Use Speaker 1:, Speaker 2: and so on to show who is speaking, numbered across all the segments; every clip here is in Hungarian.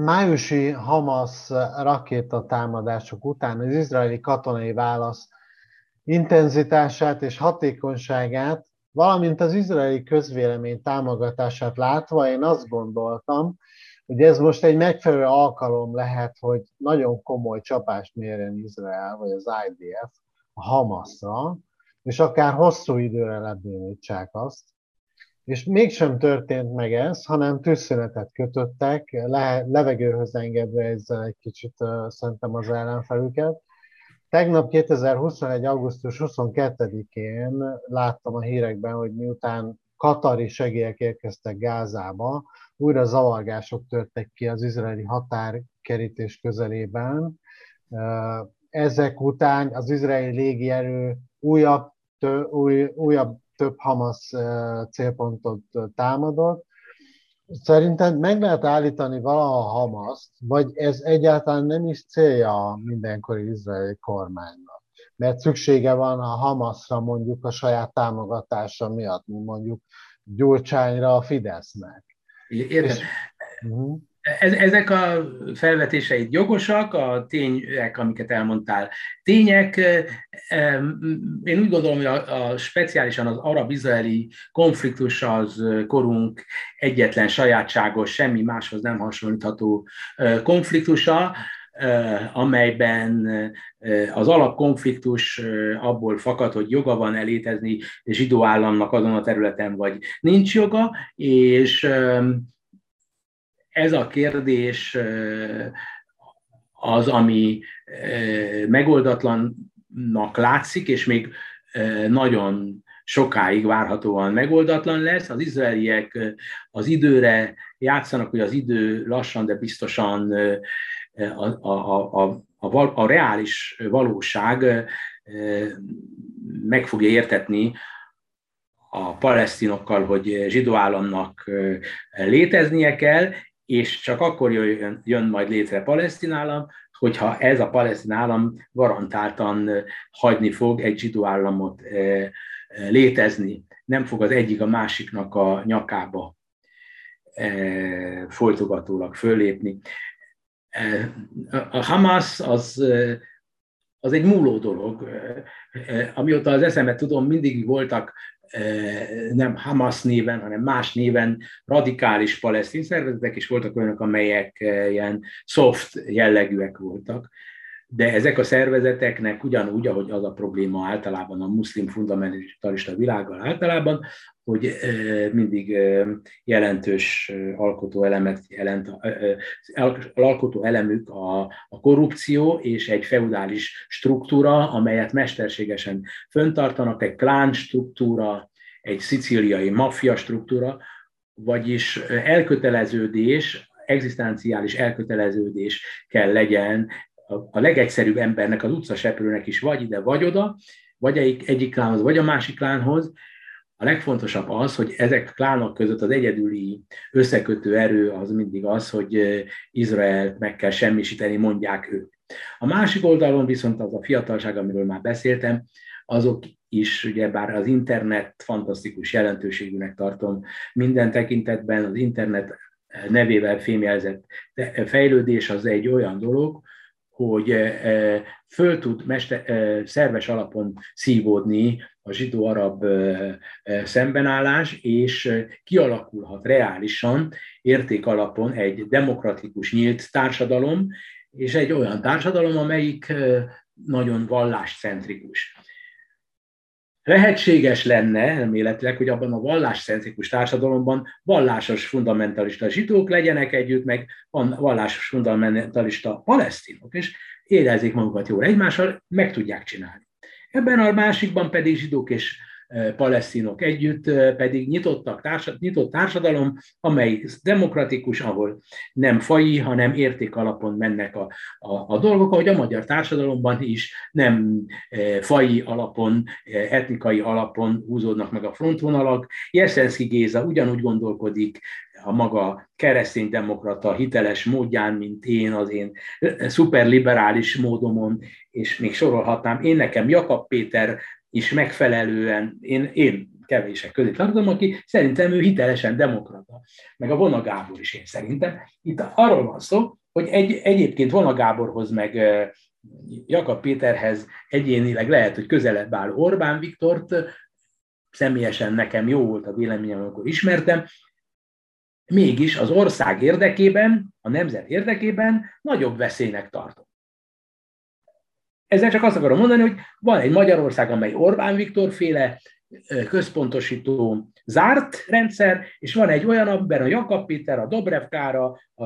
Speaker 1: májusi Hamas rakétatámadások után az izraeli katonai válasz intenzitását és hatékonyságát, valamint az izraeli közvélemény támogatását látva, én azt gondoltam, hogy ez most egy megfelelő alkalom lehet, hogy nagyon komoly csapást mérjen Izrael, vagy az IDF a Hamasra, és akár hosszú időre lebénítsák azt. És mégsem történt meg ez, hanem tűzszünetet kötöttek, le, levegőhöz engedve ezzel egy kicsit uh, szerintem az ellenfelüket. Tegnap 2021. augusztus 22-én láttam a hírekben, hogy miután katari segélyek érkeztek Gázába, újra zavargások törtek ki az izraeli határkerítés közelében. Ezek után az izraeli légierő újabb, tő, új, újabb több Hamas célpontot támadott. Szerinted meg lehet állítani valaha Hamaszt, vagy ez egyáltalán nem is célja a mindenkori izraeli kormánynak? Mert szüksége van a Hamasra mondjuk a saját támogatása miatt, mondjuk Gyurcsányra a Fidesznek.
Speaker 2: Értem. És, uh-huh. Ezek a felvetéseid jogosak, a tények, amiket elmondtál, tények. Én úgy gondolom, hogy a, a speciálisan az arab-izraeli konfliktus az korunk egyetlen sajátságos, semmi máshoz nem hasonlítható konfliktusa, amelyben az alapkonfliktus abból fakad, hogy joga van elétezni zsidó államnak azon a területen, vagy nincs joga, és ez a kérdés az, ami megoldatlannak látszik, és még nagyon sokáig várhatóan megoldatlan lesz. Az izraeliek az időre játszanak, hogy az idő lassan, de biztosan a, a, a, a, a reális valóság meg fogja értetni a palesztinokkal, hogy zsidó államnak léteznie kell, és csak akkor jön, jön majd létre palesztin állam, hogyha ez a palesztin állam garantáltan hagyni fog egy zsidó államot létezni. Nem fog az egyik a másiknak a nyakába folytogatólag fölépni. A Hamas az, az egy múló dolog. Amióta az eszemet tudom, mindig voltak nem Hamas néven, hanem más néven radikális palesztin szervezetek, és voltak olyanok, amelyek ilyen soft jellegűek voltak. De ezek a szervezeteknek ugyanúgy, ahogy az a probléma általában a muszlim fundamentalista világgal általában, hogy mindig jelentős alkotó elemet jelent, alkotó elemük a, a korrupció és egy feudális struktúra, amelyet mesterségesen föntartanak, egy klán struktúra, egy szicíliai maffia struktúra, vagyis elköteleződés, egzisztenciális elköteleződés kell legyen a legegyszerűbb embernek, az utcaseprőnek is vagy ide, vagy oda, vagy egyik, egyik klánhoz, vagy a másik klánhoz, a legfontosabb az, hogy ezek a klánok között az egyedüli összekötő erő az mindig az, hogy Izraelt meg kell semmisíteni, mondják ők. A másik oldalon viszont az a fiatalság, amiről már beszéltem, azok is, ugye bár az internet fantasztikus jelentőségűnek tartom minden tekintetben, az internet nevével fémjelzett fejlődés az egy olyan dolog, hogy föl tud mester, szerves alapon szívódni a zsidó-arab szembenállás, és kialakulhat reálisan, érték alapon egy demokratikus, nyílt társadalom, és egy olyan társadalom, amelyik nagyon valláscentrikus. Lehetséges lenne elméletileg, hogy abban a valláscentrikus társadalomban vallásos fundamentalista zsidók legyenek együtt, meg vallásos fundamentalista palesztinok, és érezzék magukat jól egymással, meg tudják csinálni. Ebben a másikban pedig zsidók és palesztinok együtt pedig nyitottak, társad, nyitott társadalom, amely demokratikus, ahol nem fai, hanem érték alapon mennek a, a, a dolgok, ahogy a magyar társadalomban is nem fai alapon, etnikai alapon húzódnak meg a frontvonalak. Jeszenszki Géza ugyanúgy gondolkodik, a maga kereszténydemokrata hiteles módján, mint én, az én szuperliberális módomon, és még sorolhatnám, én nekem Jakab Péter is megfelelően, én, én kevések közé tartozom, aki szerintem ő hitelesen demokrata, meg a Vona Gábor is én szerintem. Itt arról van szó, hogy egy, egyébként Vona Gáborhoz meg Jakab Péterhez egyénileg lehet, hogy közelebb áll Orbán Viktort, személyesen nekem jó volt a véleményem, amikor ismertem, mégis az ország érdekében, a nemzet érdekében nagyobb veszélynek tartom. Ezzel csak azt akarom mondani, hogy van egy Magyarország, amely Orbán Viktor féle központosító zárt rendszer, és van egy olyan, amiben a Jakab Péter, a Dobrevkára, a,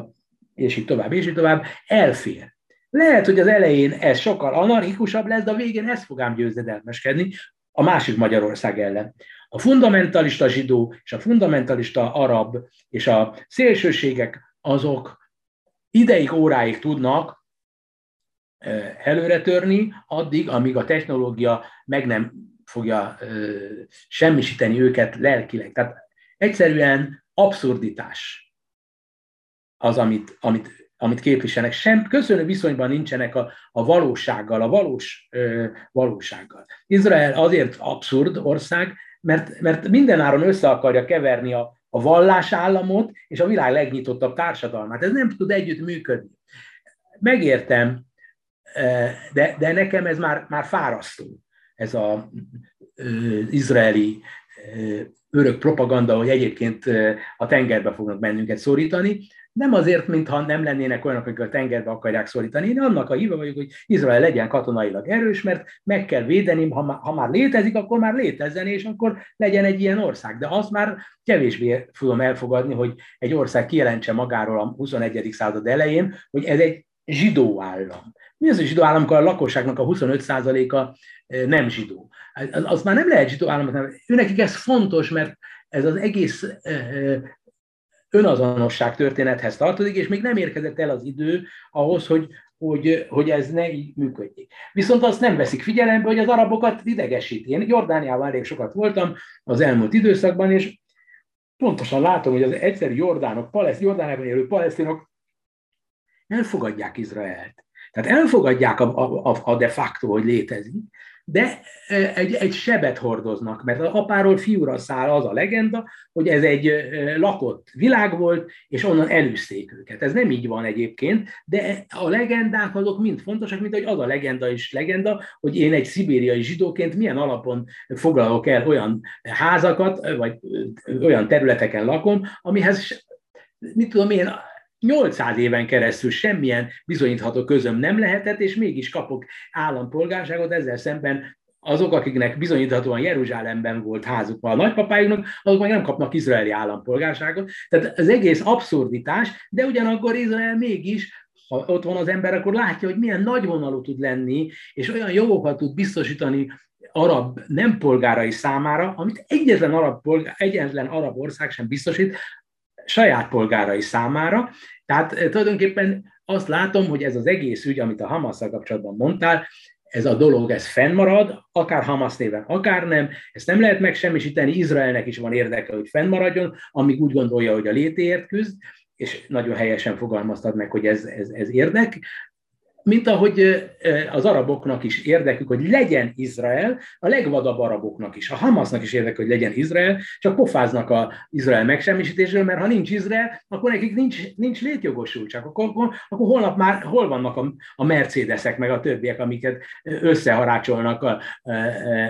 Speaker 2: és így tovább, és így tovább elfér. Lehet, hogy az elején ez sokkal anarchikusabb lesz, de a végén ez fog ám győzedelmeskedni a másik Magyarország ellen. A fundamentalista zsidó és a fundamentalista arab és a szélsőségek azok ideig, óráig tudnak előre törni, addig, amíg a technológia meg nem fogja semmisíteni őket lelkileg. Tehát egyszerűen abszurditás az, amit, amit, amit képviselnek. Sem köszönő viszonyban nincsenek a, a valósággal, a valós ö, valósággal. Izrael azért abszurd ország, mert, mert mindenáron össze akarja keverni a, a vallásállamot és a világ legnyitottabb társadalmát. Ez nem tud együtt működni. Megértem, de, de nekem ez már, már fárasztó, ez az izraeli örök propaganda, hogy egyébként a tengerbe fognak bennünket szorítani, nem azért, mintha nem lennének olyanok, akik a tengerbe akarják szorítani. Én annak a híve vagyok, hogy Izrael legyen katonailag erős, mert meg kell védeni, ha már, ha már létezik, akkor már létezzen, és akkor legyen egy ilyen ország. De azt már kevésbé tudom elfogadni, hogy egy ország kijelentse magáról a 21. század elején, hogy ez egy zsidó állam. Mi az, hogy zsidó állam, amikor a lakosságnak a 25%-a eh, nem zsidó? Az, az már nem lehet zsidó államot, őnekik ez fontos, mert ez az egész eh, eh, önazonosság történethez tartozik, és még nem érkezett el az idő ahhoz, hogy, hogy, hogy ez ne így működjék. Viszont azt nem veszik figyelembe, hogy az arabokat idegesíti. Én Jordániában elég sokat voltam az elmúlt időszakban, és pontosan látom, hogy az egyszerű jordánok, paleszt, Jordániában élő palesztinok elfogadják Izraelt. Tehát elfogadják a, a, a de facto, hogy létezik, de e, egy, egy sebet hordoznak, mert az apáról fiúra száll az a legenda, hogy ez egy e, lakott világ volt, és onnan elűzték őket. Ez nem így van egyébként, de a legendák azok mind fontosak, mint hogy az a legenda is legenda, hogy én egy szibériai zsidóként milyen alapon foglalok el olyan házakat, vagy olyan területeken lakom, amihez mit tudom én, 800 éven keresztül semmilyen bizonyítható közöm nem lehetett, és mégis kapok állampolgárságot, ezzel szemben azok, akiknek bizonyíthatóan Jeruzsálemben volt házuk a nagypapájuknak, azok meg nem kapnak izraeli állampolgárságot. Tehát az egész abszurditás, de ugyanakkor Izrael mégis ha ott van az ember, akkor látja, hogy milyen nagyvonalú tud lenni, és olyan jogokat tud biztosítani arab nem polgárai számára, amit egyetlen arab, polgár, egyetlen arab ország sem biztosít, saját polgárai számára. Tehát eh, tulajdonképpen azt látom, hogy ez az egész ügy, amit a hamas kapcsolatban mondtál, ez a dolog, ez fennmarad, akár Hamas néven, akár nem, ezt nem lehet megsemmisíteni, Izraelnek is van érdeke, hogy fennmaradjon, amíg úgy gondolja, hogy a létéért küzd, és nagyon helyesen fogalmaztad meg, hogy ez, ez, ez érdek, mint ahogy az araboknak is érdekük, hogy legyen Izrael, a legvadabb araboknak is, a Hamasnak is érdekük, hogy legyen Izrael, csak pofáznak a Izrael megsemmisítésről, mert ha nincs Izrael, akkor nekik nincs, nincs létjogosultság. Akkor, akkor, akkor holnap már hol vannak a, a Mercedesek, meg a többiek, amiket összeharácsolnak a, a,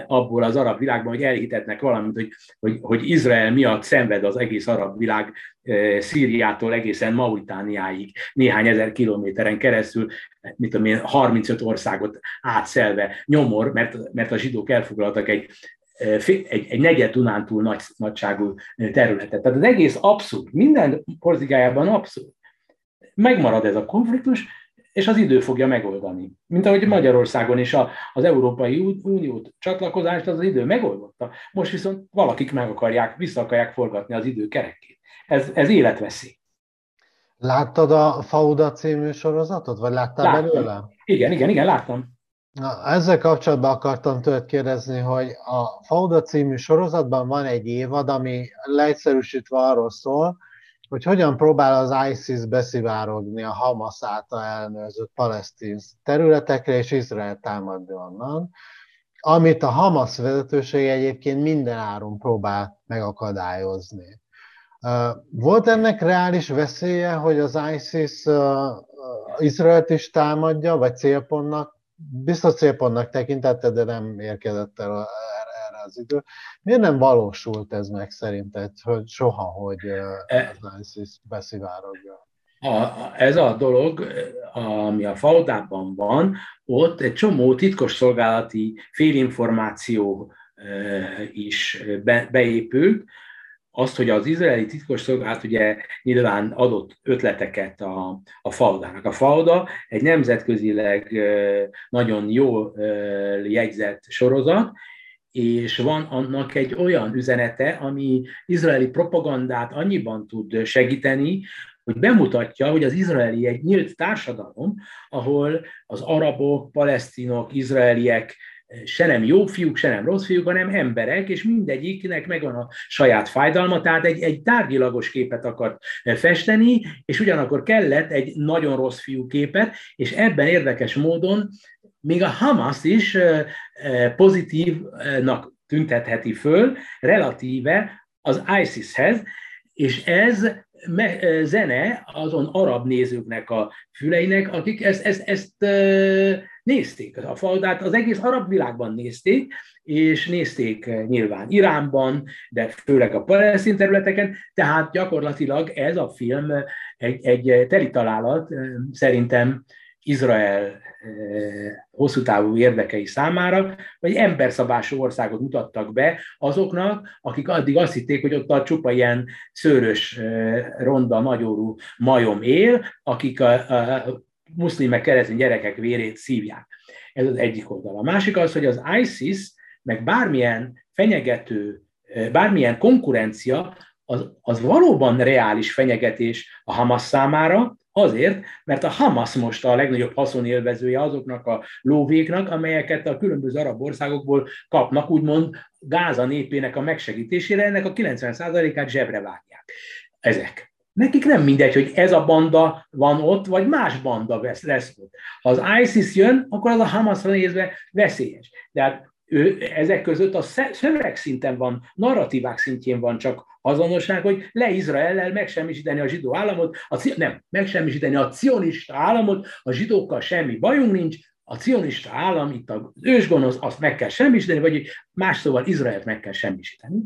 Speaker 2: abból az arab világban, hogy elhitetnek valamit, hogy, hogy, hogy Izrael miatt szenved az egész arab világ Szíriától egészen Mauritániáig, néhány ezer kilométeren keresztül, mit tudom én, 35 országot átszelve nyomor, mert, mert a zsidók elfoglaltak egy, egy, egy negyed Dunántúl nagy, nagyságú területet. Tehát az egész abszurd, minden porzigájában abszurd. Megmarad ez a konfliktus, és az idő fogja megoldani. Mint ahogy Magyarországon is a, az Európai Unió csatlakozást az, az idő megoldotta. Most viszont valakik meg akarják, vissza akarják forgatni az idő kerekét. Ez, ez életveszély.
Speaker 1: Láttad a Fauda című sorozatot, vagy láttál láttam. belőle?
Speaker 2: Igen, igen, igen, láttam.
Speaker 1: Na, ezzel kapcsolatban akartam tőled kérdezni, hogy a Fauda című sorozatban van egy évad, ami leegyszerűsítve arról szól, hogy hogyan próbál az ISIS beszivárogni a Hamas által elnőzött palesztin területekre, és Izrael támadni onnan. amit a Hamas vezetőség egyébként minden áron próbál megakadályozni. Volt ennek reális veszélye, hogy az ISIS Izraelt is támadja, vagy célpontnak, biztos célpontnak tekintette, de nem érkezett el az idő. Miért nem valósult ez meg szerinted, hogy soha, hogy e- az ISIS beszivárogja?
Speaker 2: a, ez a dolog, ami a Faudában van, ott egy csomó titkos szolgálati félinformáció is be, beépült, azt, hogy az izraeli titkos szolgálat ugye nyilván adott ötleteket a, a Faudának. A Fauda egy nemzetközileg nagyon jó jegyzett sorozat, és van annak egy olyan üzenete, ami izraeli propagandát annyiban tud segíteni, hogy bemutatja, hogy az izraeli egy nyílt társadalom, ahol az arabok, palesztinok, izraeliek se nem jó fiúk, se nem rossz fiúk, hanem emberek, és mindegyiknek megvan a saját fájdalma, tehát egy, egy tárgyilagos képet akart festeni, és ugyanakkor kellett egy nagyon rossz fiú képet, és ebben érdekes módon még a Hamas is pozitívnak tüntetheti föl, relatíve az ISIS-hez, és ez zene azon arab nézőknek a füleinek, akik ezt, ezt, ezt nézték. A faldát az egész arab világban nézték, és nézték nyilván Iránban, de főleg a palesztin területeken, tehát gyakorlatilag ez a film egy, egy teli találat szerintem Izrael hosszú távú érdekei számára, vagy emberszabású országot mutattak be azoknak, akik addig azt hitték, hogy ott a csupa ilyen szőrös, ronda, nagyórú majom él, akik a, a muszlimek, keresztény gyerekek vérét szívják. Ez az egyik oldal. A másik az, hogy az ISIS, meg bármilyen fenyegető, bármilyen konkurencia, az, az valóban reális fenyegetés a Hamas számára, Azért, mert a Hamas most a legnagyobb haszonélvezője azoknak a lóvéknak, amelyeket a különböző arab országokból kapnak, úgymond Gáza népének a megsegítésére, ennek a 90%-át zsebre vágják. Ezek. Nekik nem mindegy, hogy ez a banda van ott, vagy más banda lesz ott. Ha az ISIS jön, akkor az a Hamasra nézve veszélyes. De hát ő, ezek között a szövegszinten van, narratívák szintjén van csak azonosság, hogy le Izraellel megsemmisíteni a zsidó államot, a, nem, megsemmisíteni a cionista államot, a zsidókkal semmi bajunk nincs, a cionista állam, itt az ősgonosz, azt meg kell semmisíteni, vagy más szóval Izraelt meg kell semmisíteni.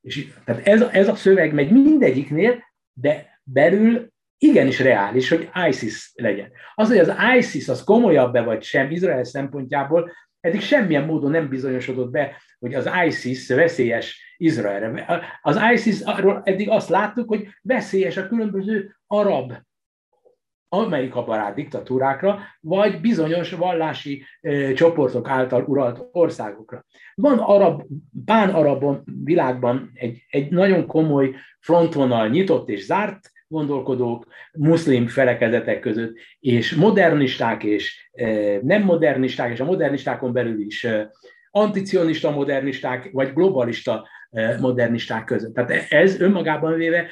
Speaker 2: És, tehát ez, ez a szöveg megy mindegyiknél, de belül igenis reális, hogy ISIS legyen. Az, hogy az ISIS az komolyabb-e vagy sem Izrael szempontjából, eddig semmilyen módon nem bizonyosodott be, hogy az ISIS veszélyes Izraelre. Az ISIS arról eddig azt láttuk, hogy veszélyes a különböző arab Amerika barát diktatúrákra, vagy bizonyos vallási e, csoportok által uralt országokra. Van arab, pán-arab világban egy, egy nagyon komoly frontvonal nyitott és zárt gondolkodók, muszlim felekezetek között, és modernisták és e, nem modernisták, és a modernistákon belül is e, anticionista modernisták, vagy globalista e, modernisták között. Tehát ez önmagában véve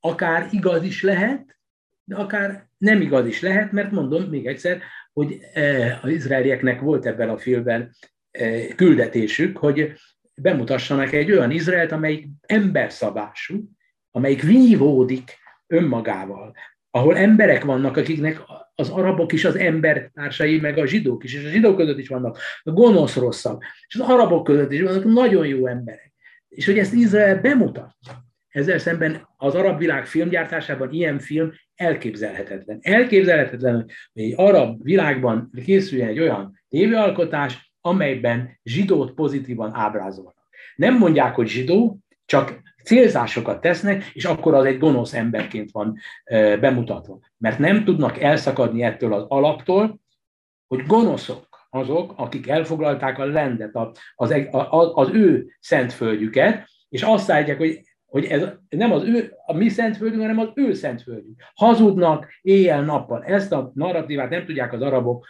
Speaker 2: akár igaz is lehet, de akár nem igaz is lehet, mert mondom még egyszer, hogy az izraelieknek volt ebben a filmben küldetésük, hogy bemutassanak egy olyan Izraelt, amelyik emberszabású, amelyik vívódik önmagával, ahol emberek vannak, akiknek az arabok is az embertársai, meg a zsidók is, és a zsidók között is vannak a gonosz rosszak, és az arabok között is vannak nagyon jó emberek. És hogy ezt Izrael bemutatja. Ezzel szemben az arab világ filmgyártásában ilyen film elképzelhetetlen. Elképzelhetetlen, hogy egy arab világban készüljen egy olyan tévéalkotás, amelyben zsidót pozitívan ábrázolnak. Nem mondják, hogy zsidó, csak célzásokat tesznek, és akkor az egy gonosz emberként van bemutatva. Mert nem tudnak elszakadni ettől az alaptól, hogy gonoszok azok, akik elfoglalták a lendet, az, az, az ő szentföldjüket, és azt állítják, hogy, hogy ez nem az ő, a mi szentföldünk, hanem az ő szentföldjük. Hazudnak éjjel-nappal. Ezt a narratívát nem tudják az arabok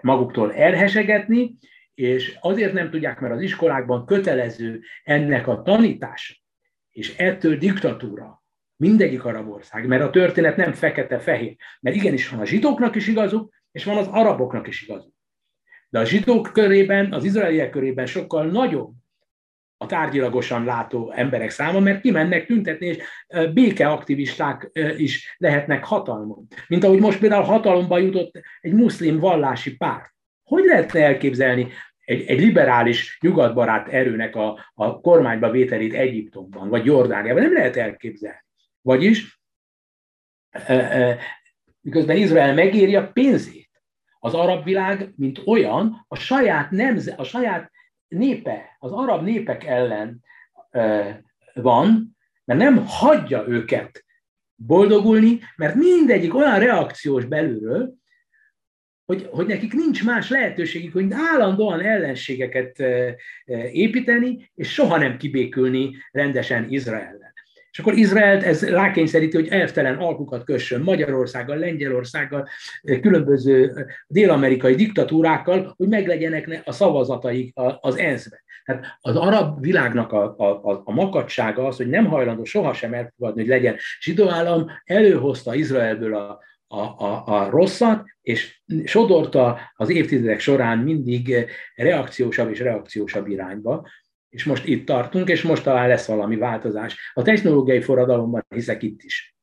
Speaker 2: maguktól elhesegetni, és azért nem tudják, mert az iskolákban kötelező ennek a tanítása, és ettől diktatúra mindegyik arab ország, mert a történet nem fekete-fehér, mert igenis van a zsidóknak is igazuk, és van az araboknak is igazuk. De a zsidók körében, az izraeliek körében sokkal nagyobb a tárgyilagosan látó emberek száma, mert kimennek tüntetni, és békeaktivisták is lehetnek hatalmon. Mint ahogy most például hatalomba jutott egy muszlim vallási párt. Hogy lehet elképzelni egy, egy liberális, nyugatbarát erőnek a, a kormányba vételét Egyiptomban, vagy Jordániában? Nem lehet elképzelni. Vagyis, miközben Izrael megéri a pénzét, az arab világ, mint olyan, a saját, nemze, a saját népe, az arab népek ellen van, mert nem hagyja őket boldogulni, mert mindegyik olyan reakciós belülről, hogy, hogy nekik nincs más lehetőségük, hogy állandóan ellenségeket építeni, és soha nem kibékülni rendesen Izraellen. És akkor Izraelt ez rákényszeríti, hogy elvtelen alkukat kössön Magyarországgal, Lengyelországgal, különböző dél-amerikai diktatúrákkal, hogy meglegyenek a szavazataik az ENSZ-ben. Tehát az arab világnak a, a, a makadsága az, hogy nem hajlandó sohasem elfogadni, hogy legyen zsidó állam, előhozta Izraelből a, a, a, a rosszat, és sodorta az évtizedek során mindig reakciósabb és reakciósabb irányba és most itt tartunk, és most talán lesz valami változás. A technológiai forradalomban hiszek itt is.